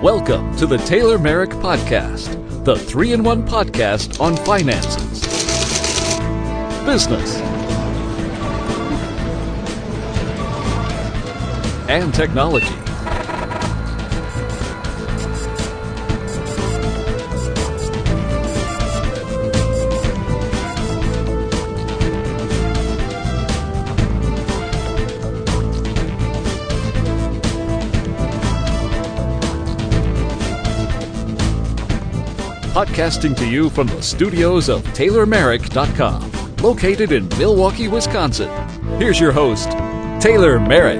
Welcome to the Taylor Merrick Podcast, the three in one podcast on finances, business, and technology. Podcasting to you from the studios of TaylorMerrick.com, located in Milwaukee, Wisconsin. Here's your host, Taylor Merrick.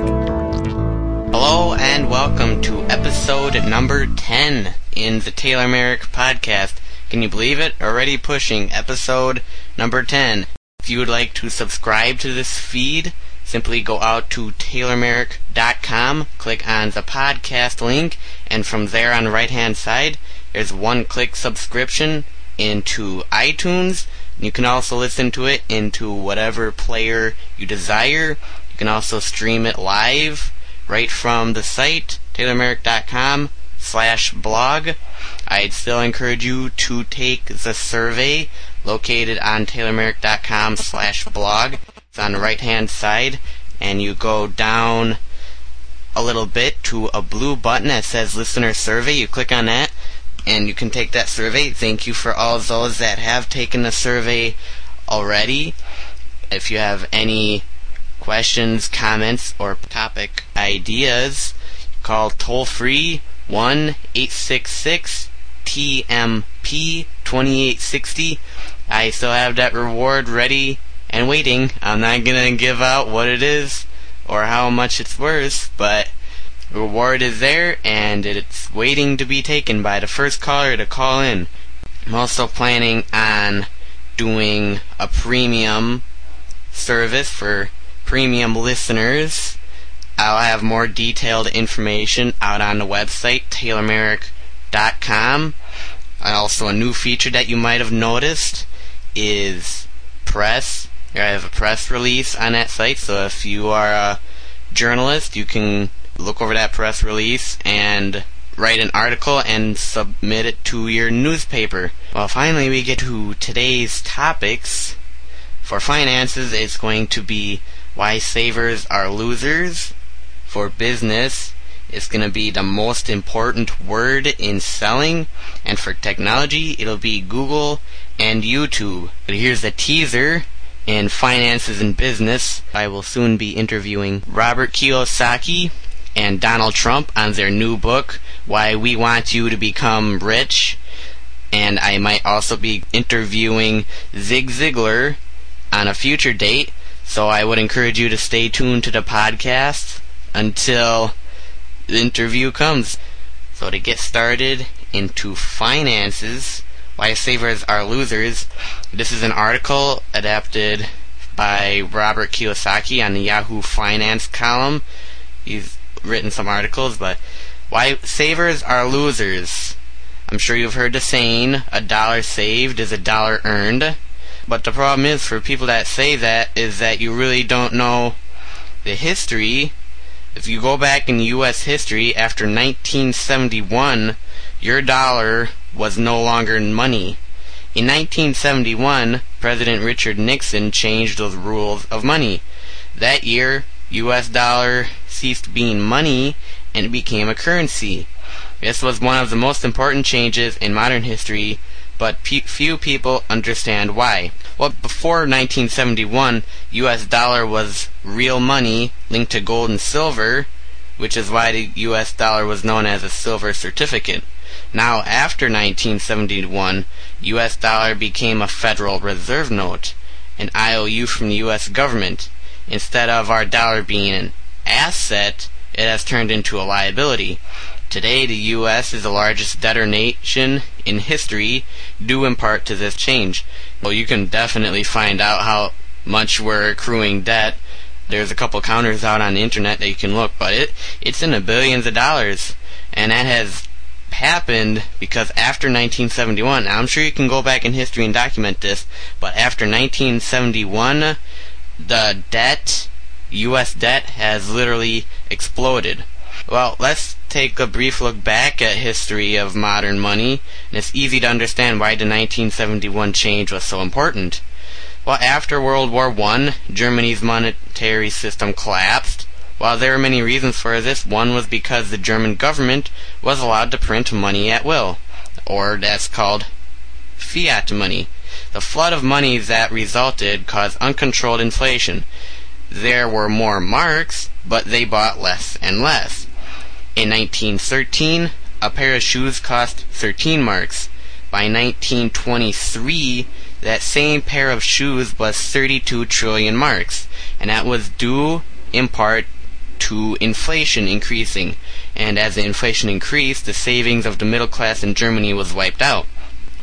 Hello and welcome to episode number 10 in the Taylor Merrick podcast. Can you believe it? Already pushing episode number 10. If you would like to subscribe to this feed, simply go out to TaylorMerrick.com, click on the podcast link, and from there on the right hand side, there's one click subscription into iTunes. You can also listen to it into whatever player you desire. You can also stream it live right from the site, taylormerrick.com slash blog. I'd still encourage you to take the survey located on taylormerrick.com slash blog. It's on the right hand side and you go down a little bit to a blue button that says listener survey. You click on that and you can take that survey. Thank you for all those that have taken the survey already. If you have any questions, comments, or topic ideas, call toll free 1 866 TMP 2860. I still have that reward ready and waiting. I'm not gonna give out what it is or how much it's worth, but reward is there and it's waiting to be taken by the first caller to call in. I'm also planning on doing a premium service for premium listeners. I'll have more detailed information out on the website, taylormerrick.com. Also, a new feature that you might have noticed is press. I have a press release on that site, so if you are a journalist, you can look over that press release and write an article and submit it to your newspaper. Well, finally, we get to today's topics. For finances, it's going to be why savers are losers. For business, it's going to be the most important word in selling. And for technology, it'll be Google and YouTube. But here's a teaser. In finances and business, I will soon be interviewing Robert Kiyosaki and Donald Trump on their new book, Why We Want You to Become Rich. And I might also be interviewing Zig Ziglar on a future date. So I would encourage you to stay tuned to the podcast until the interview comes. So to get started into finances, why savers are losers, this is an article adapted by Robert Kiyosaki on the Yahoo Finance column. He's written some articles, but why savers are losers. I'm sure you've heard the saying, a dollar saved is a dollar earned. But the problem is for people that say that is that you really don't know the history. If you go back in US history after 1971, your dollar was no longer money. In 1971, President Richard Nixon changed those rules of money. That year, US dollar ceased being money and became a currency. This was one of the most important changes in modern history, but pe- few people understand why. Well, before 1971, US dollar was real money linked to gold and silver, which is why the US dollar was known as a silver certificate. Now, after 1971, U.S. dollar became a Federal Reserve note, an IOU from the U.S. government. Instead of our dollar being asset, it has turned into a liability. Today, the U.S. is the largest debtor nation in history, due in part to this change. Well, you can definitely find out how much we're accruing debt. There's a couple counters out on the internet that you can look, but it it's in the billions of dollars, and that has happened because after 1971, I'm sure you can go back in history and document this, but after 1971, the debt, U.S. debt, has literally exploded. Well, let's take a brief look back at history of modern money, and it's easy to understand why the 1971 change was so important. Well, after World War I, Germany's monetary system collapsed. While there were many reasons for this, one was because the German government was allowed to print money at will, or that's called fiat money. The flood of money that resulted caused uncontrolled inflation. There were more marks, but they bought less and less. In 1913, a pair of shoes cost 13 marks. By 1923, that same pair of shoes was 32 trillion marks, and that was due in part to inflation increasing. And as the inflation increased, the savings of the middle class in Germany was wiped out.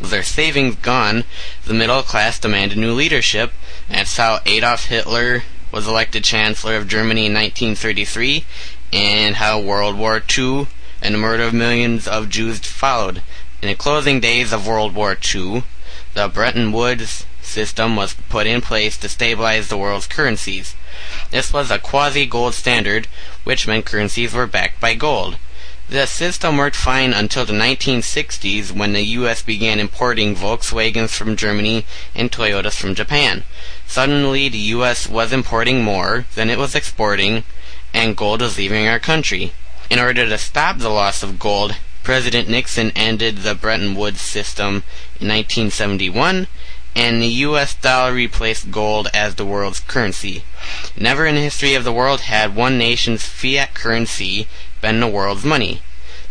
With their savings gone, the middle class demanded new leadership. That's how Adolf Hitler was elected Chancellor of Germany in 1933, and how World War II and the murder of millions of Jews followed. In the closing days of World War II, the Bretton Woods system was put in place to stabilize the world's currencies. This was a quasi-gold standard, which meant currencies were backed by gold. The system worked fine until the 1960s when the US began importing Volkswagens from Germany and Toyotas from Japan. Suddenly, the US was importing more than it was exporting, and gold was leaving our country. In order to stop the loss of gold, President Nixon ended the Bretton Woods system in 1971, and the US dollar replaced gold as the world's currency. Never in the history of the world had one nation's fiat currency been the world's money.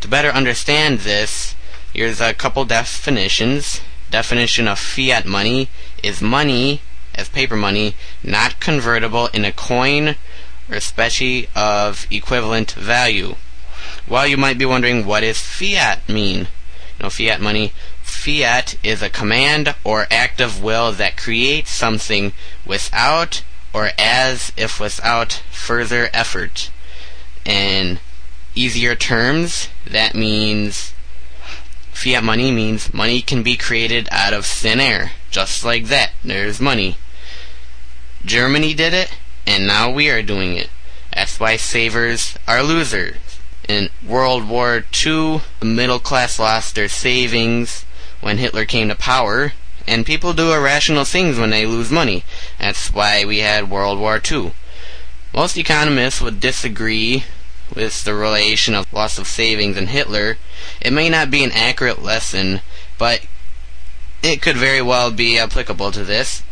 To better understand this, here's a couple definitions. Definition of fiat money is money, as paper money, not convertible in a coin or specie of equivalent value. Well, you might be wondering what does fiat mean? You know, fiat money. Fiat is a command or act of will that creates something without or as if without further effort. In easier terms, that means fiat money means money can be created out of thin air. Just like that, there's money. Germany did it, and now we are doing it. That's why savers are losers. In World War II, the middle class lost their savings when Hitler came to power, and people do irrational things when they lose money. That's why we had World War II. Most economists would disagree with the relation of loss of savings and Hitler. It may not be an accurate lesson, but it could very well be applicable to this.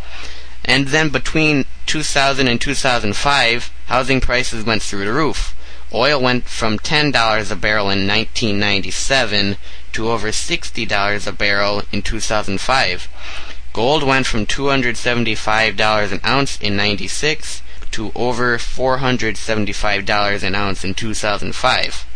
And then between 2000 and 2005, housing prices went through the roof. Oil went from $10 a barrel in 1997 to over $60 a barrel in 2005. Gold went from $275 an ounce in 96 to over $475 an ounce in 2005.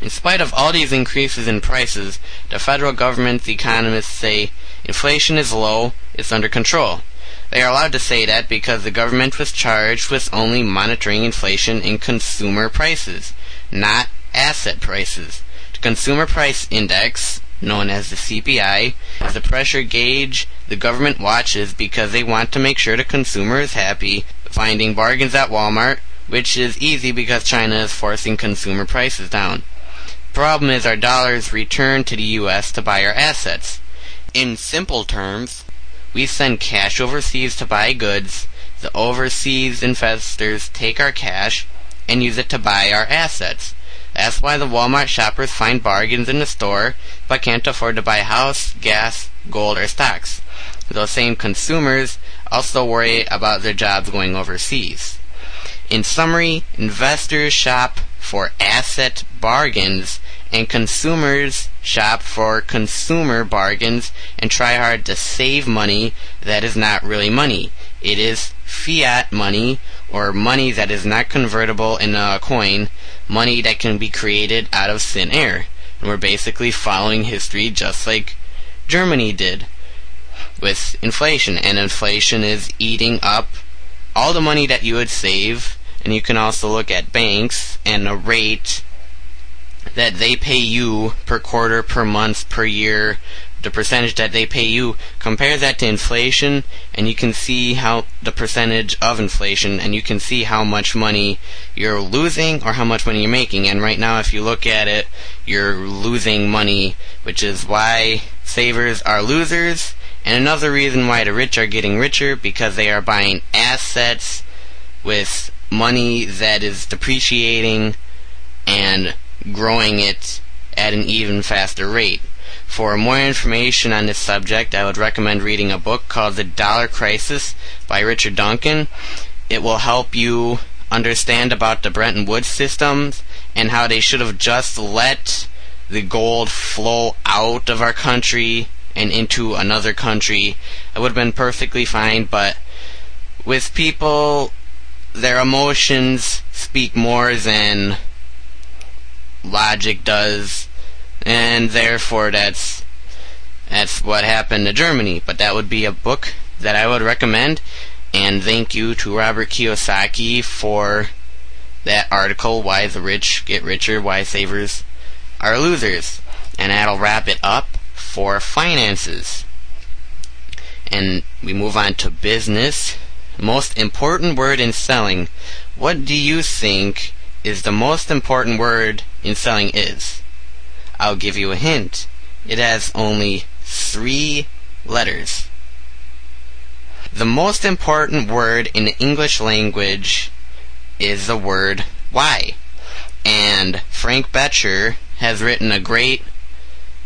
In spite of all these increases in prices, the federal government's economists say inflation is low, it's under control. They are allowed to say that because the government was charged with only monitoring inflation in consumer prices, not asset prices. The Consumer Price Index, known as the CPI, is the pressure gauge the government watches because they want to make sure the consumer is happy finding bargains at Walmart, which is easy because China is forcing consumer prices down. Problem is our dollars return to the US to buy our assets. In simple terms, we send cash overseas to buy goods. The overseas investors take our cash and use it to buy our assets. That's why the Walmart shoppers find bargains in the store but can't afford to buy house, gas, gold, or stocks. Those same consumers also worry about their jobs going overseas. In summary, investors shop for asset bargains and consumers shop for consumer bargains and try hard to save money that is not really money. It is fiat money or money that is not convertible in a coin, money that can be created out of thin air. And we're basically following history just like Germany did with inflation. And inflation is eating up all the money that you would save. And you can also look at banks and the rate that they pay you per quarter, per month, per year, the percentage that they pay you, compare that to inflation, and you can see how the percentage of inflation, and you can see how much money you're losing or how much money you're making. And right now, if you look at it, you're losing money, which is why savers are losers. And another reason why the rich are getting richer because they are buying assets with money that is depreciating and growing it at an even faster rate. For more information on this subject, I would recommend reading a book called The Dollar Crisis by Richard Duncan. It will help you understand about the Bretton Woods systems and how they should have just let the gold flow out of our country and into another country. It would have been perfectly fine, but with people, their emotions speak more than logic does, and therefore that's that's what happened to Germany. But that would be a book that I would recommend. And thank you to Robert Kiyosaki for that article, Why the Rich Get Richer, Why Savers Are Losers. And that'll wrap it up for finances. And we move on to business. Most important word in selling. What do you think is the most important word in selling is. I'll give you a hint. It has only three letters. The most important word in the English language is the word why. And Frank Bettger has written a great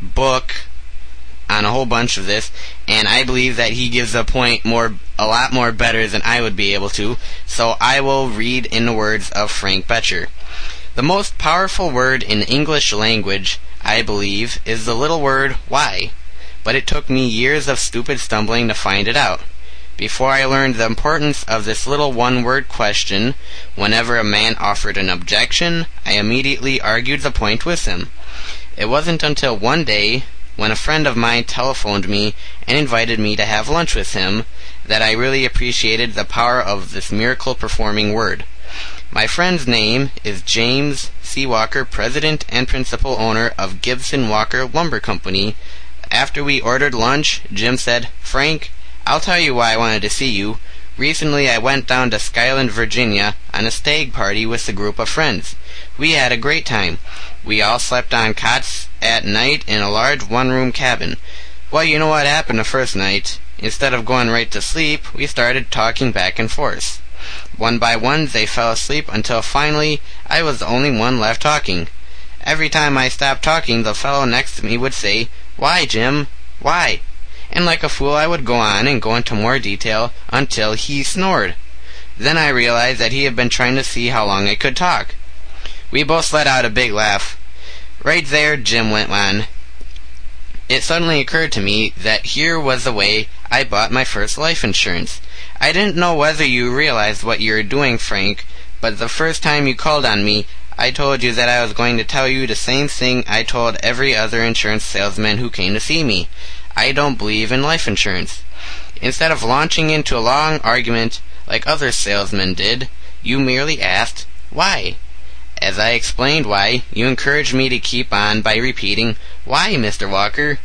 book on a whole bunch of this, and I believe that he gives a point more, a lot more better than I would be able to. So I will read in the words of Frank Bettger. The most powerful word in English language, I believe, is the little word why. But it took me years of stupid stumbling to find it out. Before I learned the importance of this little one word question, whenever a man offered an objection, I immediately argued the point with him. It wasn't until one day, when a friend of mine telephoned me and invited me to have lunch with him that I really appreciated the power of this miracle performing word. My friend's name is James C. Walker, president and principal owner of Gibson Walker Lumber Company. After we ordered lunch, Jim said, Frank, I'll tell you why I wanted to see you. Recently I went down to Skyland, Virginia on a stag party with a group of friends. We had a great time. We all slept on cots at night in a large one-room cabin. Well, you know what happened the first night. Instead of going right to sleep, we started talking back and forth. One by one, they fell asleep until finally I was the only one left talking. Every time I stopped talking, the fellow next to me would say, Why, Jim? Why? And like a fool, I would go on and go into more detail until he snored. Then I realized that he had been trying to see how long I could talk. We both let out a big laugh. Right there, Jim went on. It suddenly occurred to me that here was the way I bought my first life insurance. I didn't know whether you realized what you were doing, Frank, but the first time you called on me, I told you that I was going to tell you the same thing I told every other insurance salesman who came to see me. I don't believe in life insurance. Instead of launching into a long argument like other salesmen did, you merely asked, why? As I explained why, you encouraged me to keep on by repeating, Why, Mr. Walker?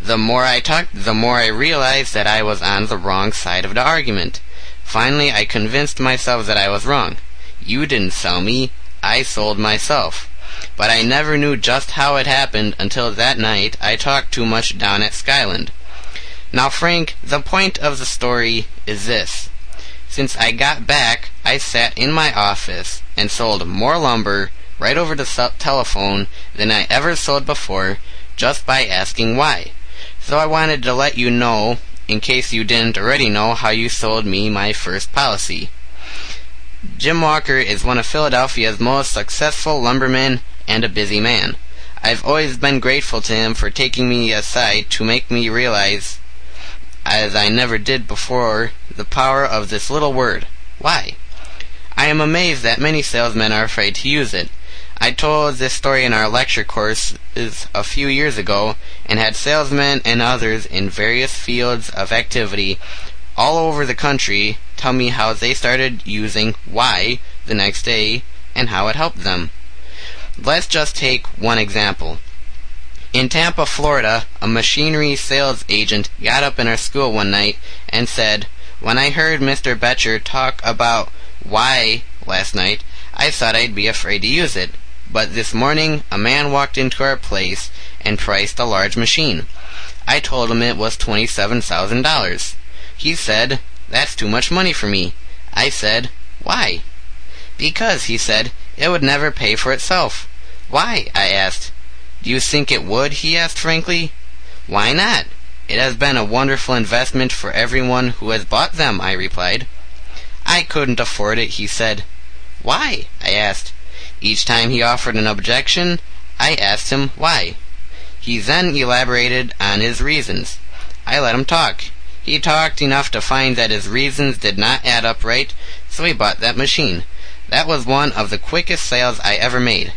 The more I talked, the more I realized that I was on the wrong side of the argument. Finally, I convinced myself that I was wrong. You didn't sell me, I sold myself. But I never knew just how it happened until that night I talked too much down at Skyland. Now, Frank, the point of the story is this. Since I got back, I sat in my office and sold more lumber right over the telephone than I ever sold before just by asking why. So I wanted to let you know, in case you didn't already know, how you sold me my first policy. Jim Walker is one of Philadelphia's most successful lumbermen and a busy man. I've always been grateful to him for taking me aside to make me realize, as I never did before, the power of this little word, why. I am amazed that many salesmen are afraid to use it. I told this story in our lecture courses a few years ago and had salesmen and others in various fields of activity all over the country tell me how they started using why the next day and how it helped them. Let's just take one example. In Tampa, Florida, a machinery sales agent got up in our school one night and said, When I heard Mr. Bettger talk about why last night, I thought I'd be afraid to use it. But this morning a man walked into our place and priced a large machine. I told him it was $27,000. He said, That's too much money for me. I said, Why? Because, he said, it would never pay for itself. Why? I asked. Do you think it would? he asked frankly. Why not? It has been a wonderful investment for everyone who has bought them, I replied. I couldn't afford it, he said. Why? I asked. Each time he offered an objection, I asked him why. He then elaborated on his reasons. I let him talk. He talked enough to find that his reasons did not add up right, so he bought that machine. That was one of the quickest sales I ever made.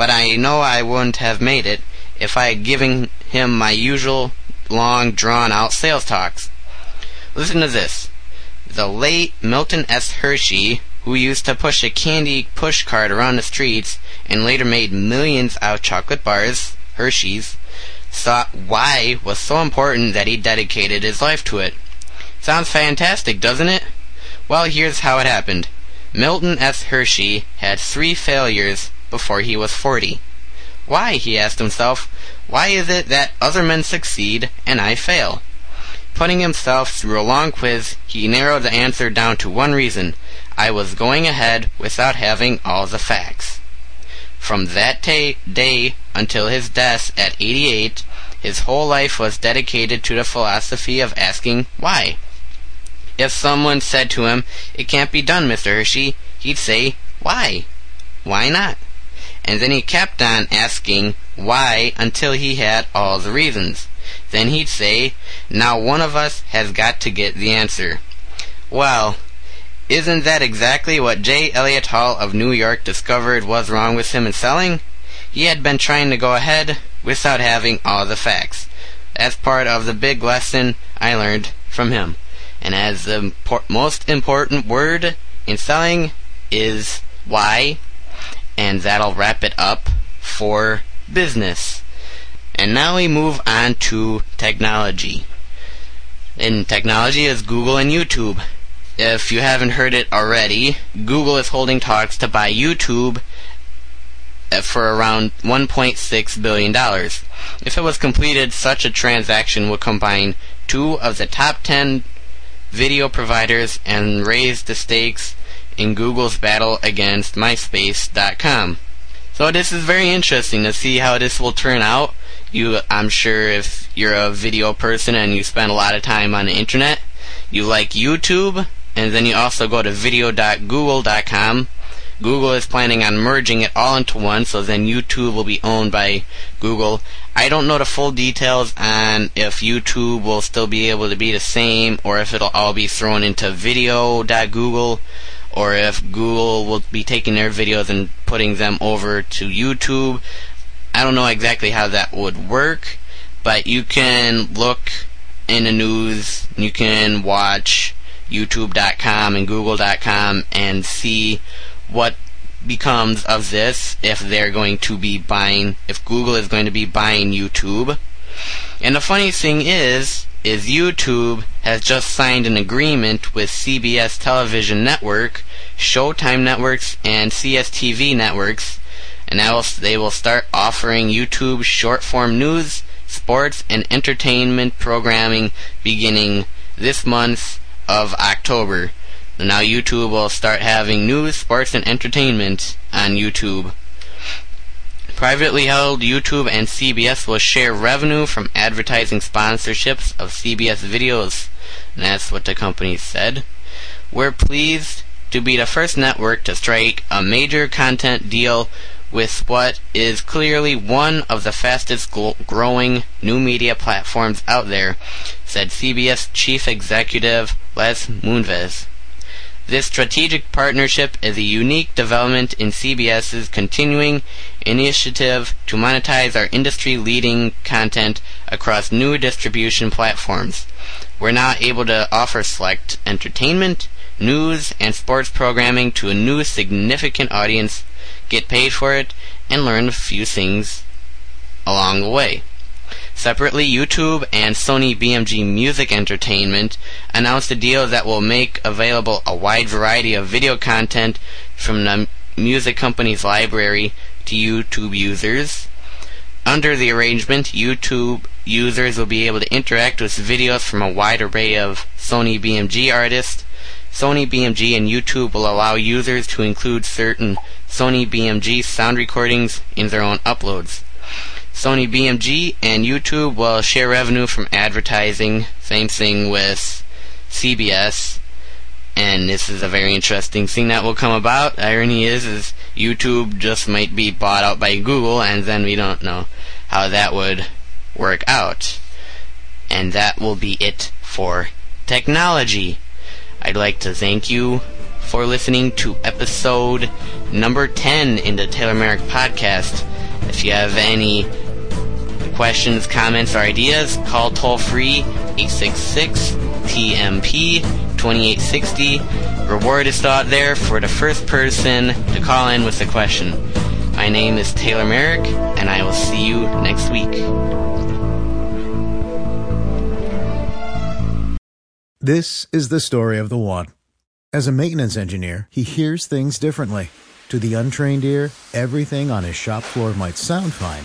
But I know I wouldn't have made it if I had given him my usual long, drawn out sales talks. Listen to this. The late Milton S. Hershey, who used to push a candy push cart around the streets and later made millions out of chocolate bars, Hershey's, thought why was so important that he dedicated his life to it. Sounds fantastic, doesn't it? Well, here's how it happened. Milton S. Hershey had three failures before he was forty. Why, he asked himself, why is it that other men succeed and I fail? Putting himself through a long quiz, he narrowed the answer down to one reason. I was going ahead without having all the facts. From that day until his death at 88, his whole life was dedicated to the philosophy of asking why. If someone said to him, It can't be done, Mr. Hershey, he'd say, Why? Why not? And then he kept on asking why until he had all the reasons. Then he'd say, Now one of us has got to get the answer. Well, isn't that exactly what J. Elliott Hall of New York discovered was wrong with him in selling? He had been trying to go ahead without having all the facts. That's part of the big lesson I learned from him. And as the impor- most important word in selling is why, and that'll wrap it up for business. And now we move on to technology. In technology is Google and YouTube. If you haven't heard it already, Google is holding talks to buy YouTube for around $1.6 billion. If it was completed, such a transaction would combine two of the top 10 video providers and raise the stakes in Google's battle against MySpace.com. So this is very interesting to see how this will turn out. You, I'm sure if you're a video person and you spend a lot of time on the internet, you like YouTube, and then you also go to video.google.com. Google is planning on merging it all into one, so then YouTube will be owned by Google. I don't know the full details on if YouTube will still be able to be the same, or if it'll all be thrown into video.google, or if Google will be taking their videos and putting them over to YouTube. I don't know exactly how that would work, but you can look in the news, you can watch YouTube.com and Google.com and see what becomes of this if they're going to be buying, if Google is going to be buying YouTube. And the funny thing is, is YouTube has just signed an agreement with CBS Television Network, Showtime Networks, and CSTV Networks, and now they will start offering YouTube short form news, sports, and entertainment programming beginning this month of October. Now YouTube will start having news, sports, and entertainment on YouTube. Privately held YouTube and CBS will share revenue from advertising sponsorships of CBS videos. And that's what the company said. We're pleased to be the first network to strike a major content deal with what is clearly one of the fastest growing new media platforms out there, said CBS Chief Executive Les Moonves. This strategic partnership is a unique development in CBS's continuing initiative to monetize our industry-leading content across new distribution platforms. We're now able to offer select entertainment, news, and sports programming to a new significant audience, get paid for it, and learn a few things along the way. Separately, YouTube and Sony BMG Music Entertainment announced a deal that will make available a wide variety of video content from the music company's library to YouTube users. Under the arrangement, YouTube users will be able to interact with videos from a wide array of Sony BMG artists. Sony BMG and YouTube will allow users to include certain Sony BMG sound recordings in their own uploads. Sony BMG and YouTube will share revenue from advertising. Same thing with CBS. And this is a very interesting thing that will come about. Irony is, is YouTube just might be bought out by Google, and then we don't know how that would work out. And that will be it for technology. I'd like to thank you for listening to episode number 10 in the Taylor Merrick podcast. If you have any questions, comments, or ideas, call toll free 866 TMP 2860. Reward is thought there for the first person to call in with a question. My name is Taylor Merrick, and I will see you next week. This is the story of the one. As a maintenance engineer, he hears things differently. To the untrained ear, everything on his shop floor might sound fine,